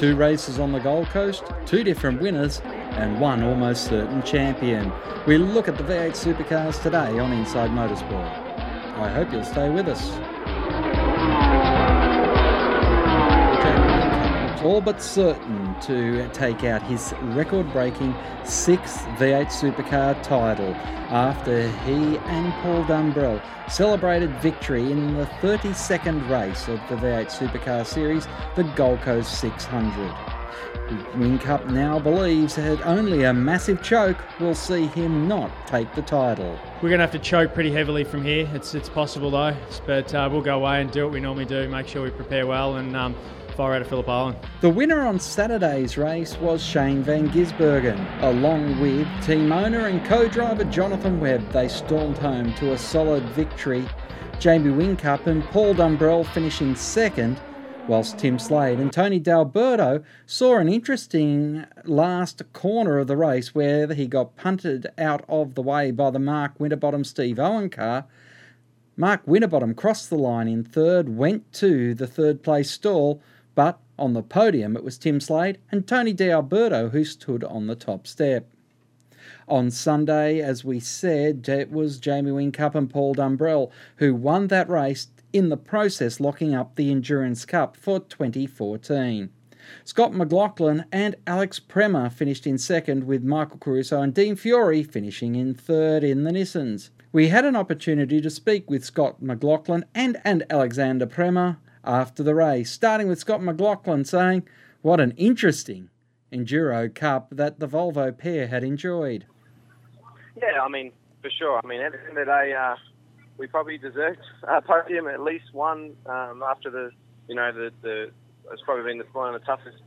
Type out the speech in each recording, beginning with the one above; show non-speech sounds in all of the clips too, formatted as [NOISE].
Two races on the Gold Coast, two different winners, and one almost certain champion. We look at the V8 supercars today on Inside Motorsport. I hope you'll stay with us. All but certain to take out his record breaking sixth V8 Supercar title after he and Paul Dumbrell celebrated victory in the 32nd race of the V8 Supercar Series, the Gold Coast 600. Whincup now believes that only a massive choke will see him not take the title. We're going to have to choke pretty heavily from here. It's it's possible though, but uh, we'll go away and do what we normally do. Make sure we prepare well and um, far out of Phillip Island. The winner on Saturday's race was Shane Van Gisbergen. Along with team owner and co-driver Jonathan Webb, they stormed home to a solid victory. Jamie Whincup and Paul Dumbrell finishing second, whilst Tim Slade and Tony D'Alberto saw an interesting last corner of the race where he got punted out of the way by the Mark Winterbottom Steve Owen car. Mark Winterbottom crossed the line in third, went to the third place stall, but on the podium it was Tim Slade and Tony D'Alberto who stood on the top step. On Sunday, as we said, it was Jamie Whincup and Paul Dumbrell who won that race, in the process locking up the Endurance Cup for 2014. Scott McLaughlin and Alex Premat finished in second, with Michael Caruso and Dean Fiore finishing in third in the Nissans. We had an opportunity to speak with Scott McLaughlin and, and Alexander Premat after the race, starting with Scott McLaughlin saying, What an interesting Enduro Cup that the Volvo pair had enjoyed. Yeah, I mean, for sure. I mean, at the end of the day, uh, we probably deserved a podium, at least one, um, after the, you know, the, the it's probably been one of the toughest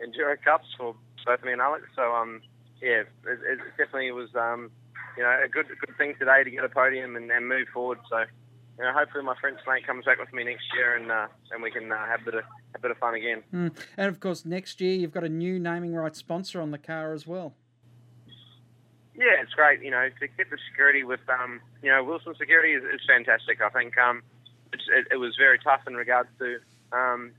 Enduro Cups for both me and Alex. So, um, yeah, it, it definitely was, um, you know, a good good thing today to get a podium and, and move forward. So, you know, hopefully my friend mate comes back with me next year and uh, and we can uh, have a bit of a bit of fun again. Mm. And of course, next year you've got a new naming rights sponsor on the car as well. Yeah, it's great. You know, to get the security with um, you know, Wilson Security is, is fantastic. I think um, it, it, was very tough in regards to um,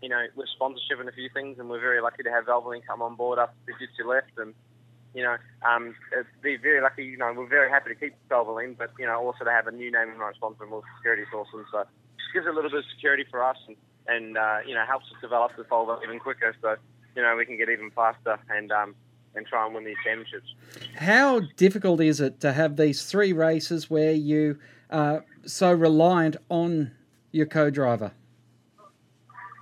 you know, with sponsorship and a few things, and we're very lucky to have Valvoline come on board after Fujitsu left and you know, um, be very lucky. You know, we're very happy to keep Valvoline, but you know, also to have a new name and right sponsor more security is awesome. So, just gives a little bit of security for us, and, and uh, you know, helps us develop the Volvo even quicker. So, you know, we can get even faster and um, and try and win these championships. How difficult is it to have these three races where you are so reliant on your co-driver?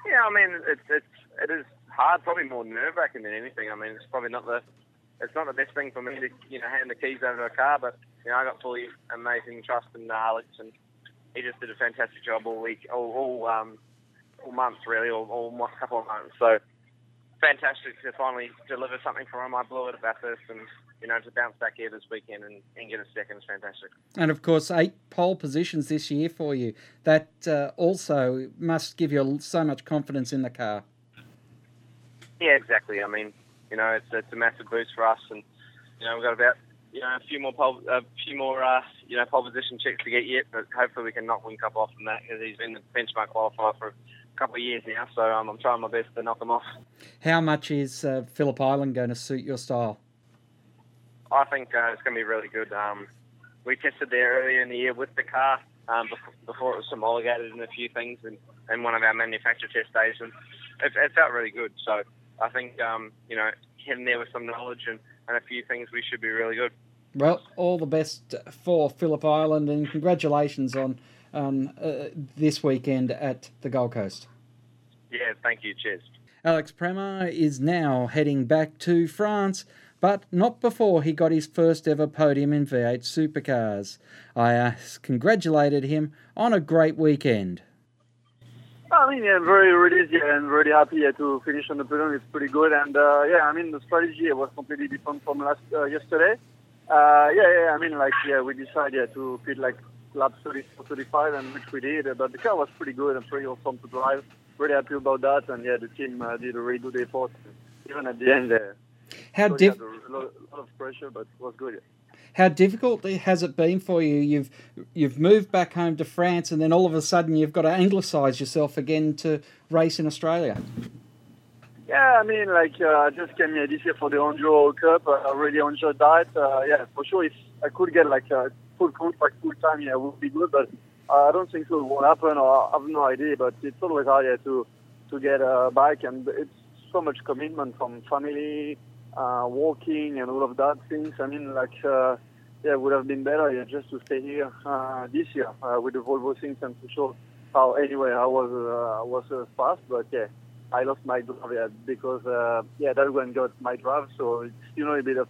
Yeah, I mean, it's it's it is hard, probably more nerve wracking than anything. I mean, it's probably not the it's not the best thing for me to you know hand the keys over to a car, but you know I got fully amazing trust in Alex, and he just did a fantastic job all week, all all, um, all months really, all, all couple of months. So fantastic to finally deliver something for him. I blew it at Bathurst, and you know to bounce back here this weekend and, and get a second is fantastic. And of course, eight pole positions this year for you. That uh, also must give you so much confidence in the car. Yeah, exactly. I mean, you know, it's, it's a massive boost for us. And, you know, we've got about, you know, a few more pole, a few more, uh, you know, pole position checks to get yet, but hopefully we can knock Whincup off from that because he's been the benchmark qualifier for a couple of years now. So um, I'm trying my best to knock him off. How much is uh, Phillip Island going to suit your style? I think uh, it's going to be really good. Um, we tested there earlier in the year with the car um, before, before it was homologated in a few things and, and one of our manufacturer test days, and it, it felt really good. So I think um, you know getting there with some knowledge and, and a few things, we should be really good. Well, all the best for Phillip Island, and congratulations on um, uh, this weekend at the Gold Coast. Yeah, thank you. Cheers. Alex Premat is now heading back to France, but not before he got his first ever podium in V8 supercars. I uh, congratulated him on a great weekend. I mean, yeah, very released yeah, and really happy yeah, to finish on the podium. It's pretty good, and uh, yeah, I mean the strategy was completely different from last uh, yesterday. Uh, yeah, yeah, I mean like yeah, we decided yeah, to pit like lap 30, 35, and which we did. But the car was pretty good and pretty awesome to drive. Really happy about that, and yeah, the team uh, did a really good effort. Even at the end, there. How so, diff- yeah, a lot, of pressure, but it was good. How difficult has it been for you? You've you've moved back home to France, and then all of a sudden you've got to anglicise yourself again to race in Australia. Yeah, I mean, like uh, I just came here this year for the Enduro Cup. Uh, I really enjoyed that. Uh, yeah, for sure. If I could get like a full contract, full time, yeah, it would be good. But uh, I don't think so. It won't happen, or I have no idea. But it's always hard yeah, to to get a bike, and it's so much commitment from family, uh, working, and all of that things. I mean, like. Uh, yeah, it would have been better yeah, just to stay here uh, this year uh, with the Volvo things and for sure. How anyway, I was uh, was uh, fast, but yeah, I lost my drive yeah, because uh, yeah, that one got my drive, so it's you know a bit of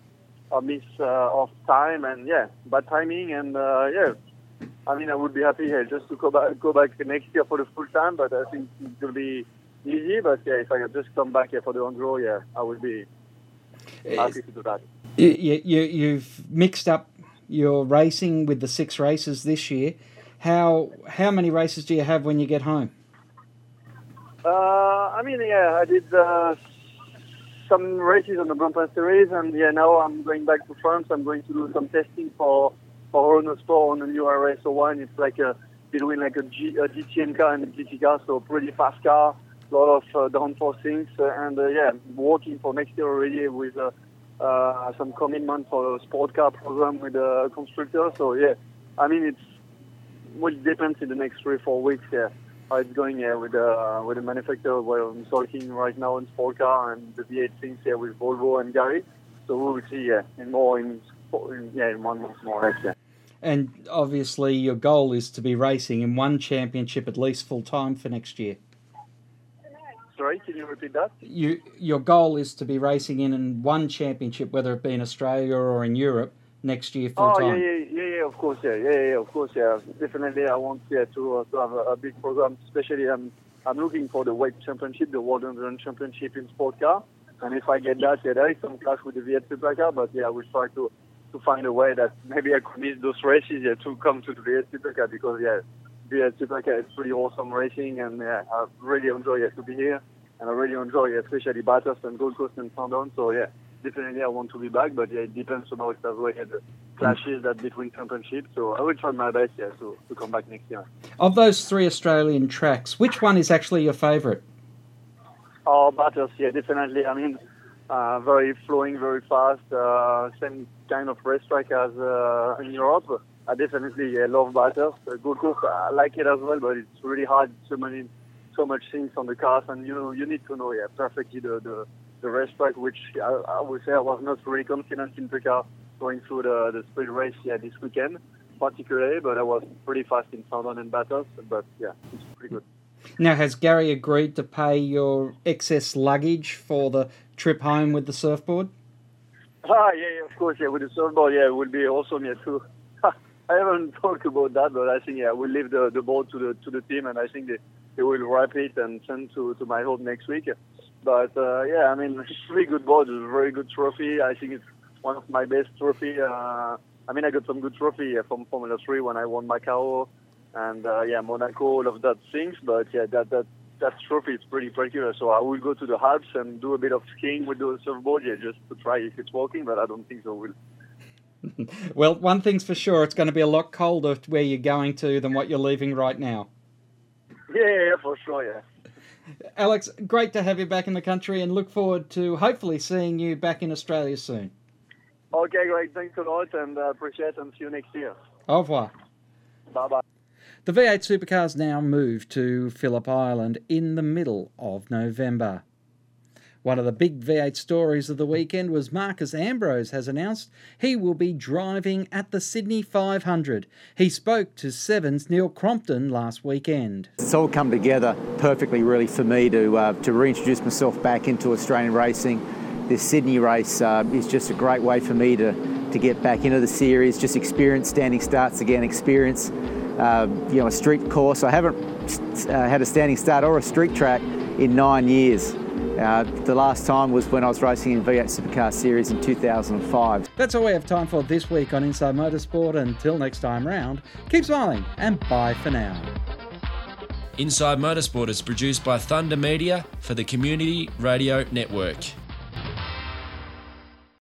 a miss uh, of time and yeah, bad timing and uh, yeah. I mean, I would be happy yeah, just to go back go back next year for the full time, but I think it will be easy. But yeah, if I could just come back here for the Enduro, yeah, I would be happy to do that. You, you, you've mixed up your racing with the six races this year. How how many races do you have when you get home? Uh, I mean, yeah, I did uh, some races on the Grand Prix series, and yeah, now I'm going back to France. I'm going to do some testing for for Renault Sport on the new RS01. It's like a between like a, G, a GTM car and a GT car, so pretty fast car, a lot of uh, downforce things, uh, and uh, yeah, working for next year already with uh, uh, some commitment for a sport car program with a constructor. So yeah, I mean it's well it depends in the next three four weeks. Yeah, how it's going. Yeah, with uh, with the manufacturer where I'm talking right now in sport car and the V8 things here with Volvo and Gary. So we will see. Yeah, in more in, in yeah in one month more next year. And obviously, your goal is to be racing in one championship at least full time for next year. Sorry, can you repeat that? You, your goal is to be racing in, in one championship, whether it be in Australia or in Europe, next year full Oh time. yeah, yeah, yeah, yeah. Of course, yeah, yeah, yeah. Of course, yeah. Definitely, I want yeah to uh, to have a, a big program. Especially, I'm I'm looking for the weight championship, the World Endurance Championship in sport car. And if I get that, yeah, there is some clash with the V8 Supercar, but yeah, I will try to to find a way that maybe I could miss those races yeah, to come to the V8 Supercar because yeah, V8 Supercar is pretty awesome racing, and yeah, I really enjoy it to be here, and I really enjoy especially Bathurst and Gold Coast and Sandown. So yeah, definitely I want to be back, but yeah, it depends on how it as well. The clashes that between championships. So I will try my best, yeah, to, to come back next year. Of those three Australian tracks, which one is actually your favourite? Oh, Bathurst, yeah, definitely. I mean, uh, very flowing, very fast. Uh, same kind of racetrack as uh, in Europe. I definitely yeah, love Bathurst. Uh, Gold Coast, I like it as well, but it's really hard. So many, so much things on the cars, and you know, you need to know yeah perfectly the the, the racetrack, which I, I would say I was not really confident in the car going through the the sprint race yeah this weekend, particularly. But I was pretty fast in Sandown and Bathurst. But yeah, it's pretty good. Now, has Gary agreed to pay your excess luggage for the trip home with the surfboard? Ah, yeah, yeah, of course, yeah, with the surfboard, yeah, it would be awesome, yeah, too. I haven't [LAUGHS] talked about that, but I think, yeah, we'll leave the, the board to the to the team, and I think they, they will wrap it and send to, to my home next week. But, uh, yeah, I mean, [LAUGHS] it's really good board, it's a very good trophy. I think it's one of my best trophy. Uh, I mean, I got some good trophy from Formula 3 when I won Macau, and, uh, yeah, Monaco, all of that things, but, yeah, that, that, that trophy is pretty particular. So I will go to the Alps and do a bit of skiing with the surfboard, yeah, just to try if it's working, but I don't think so. Will. [LAUGHS] Well, one thing's for sure, it's going to be a lot colder where you're going to than what you're leaving right now. Yeah, yeah, yeah, for sure, yeah. Alex, great to have you back in the country and look forward to hopefully seeing you back in Australia soon. Okay, great. Thanks a lot, and uh, appreciate it, and see you next year. Au revoir. Bye bye. The V8 supercars now move to Phillip Island in the middle of November. One of the big V8 stories of the weekend was Marcos Ambrose has announced he will be driving at the Sydney 500. He spoke to Seven's Neil Crompton last weekend. It's all come together perfectly, really, for me to uh, to reintroduce myself back into Australian racing. This Sydney race uh, is just a great way for me to to get back into the series, just experience standing starts again, experience uh, you know a street course. I haven't uh, had a standing start or a street track in nine years. Uh, the last time was when I was racing in V8 Supercar Series in 2005. That's all we have time for this week on Inside Motorsport. Until next time round, keep smiling and bye for now. Inside Motorsport is produced by Thunder Media for the Community Radio Network.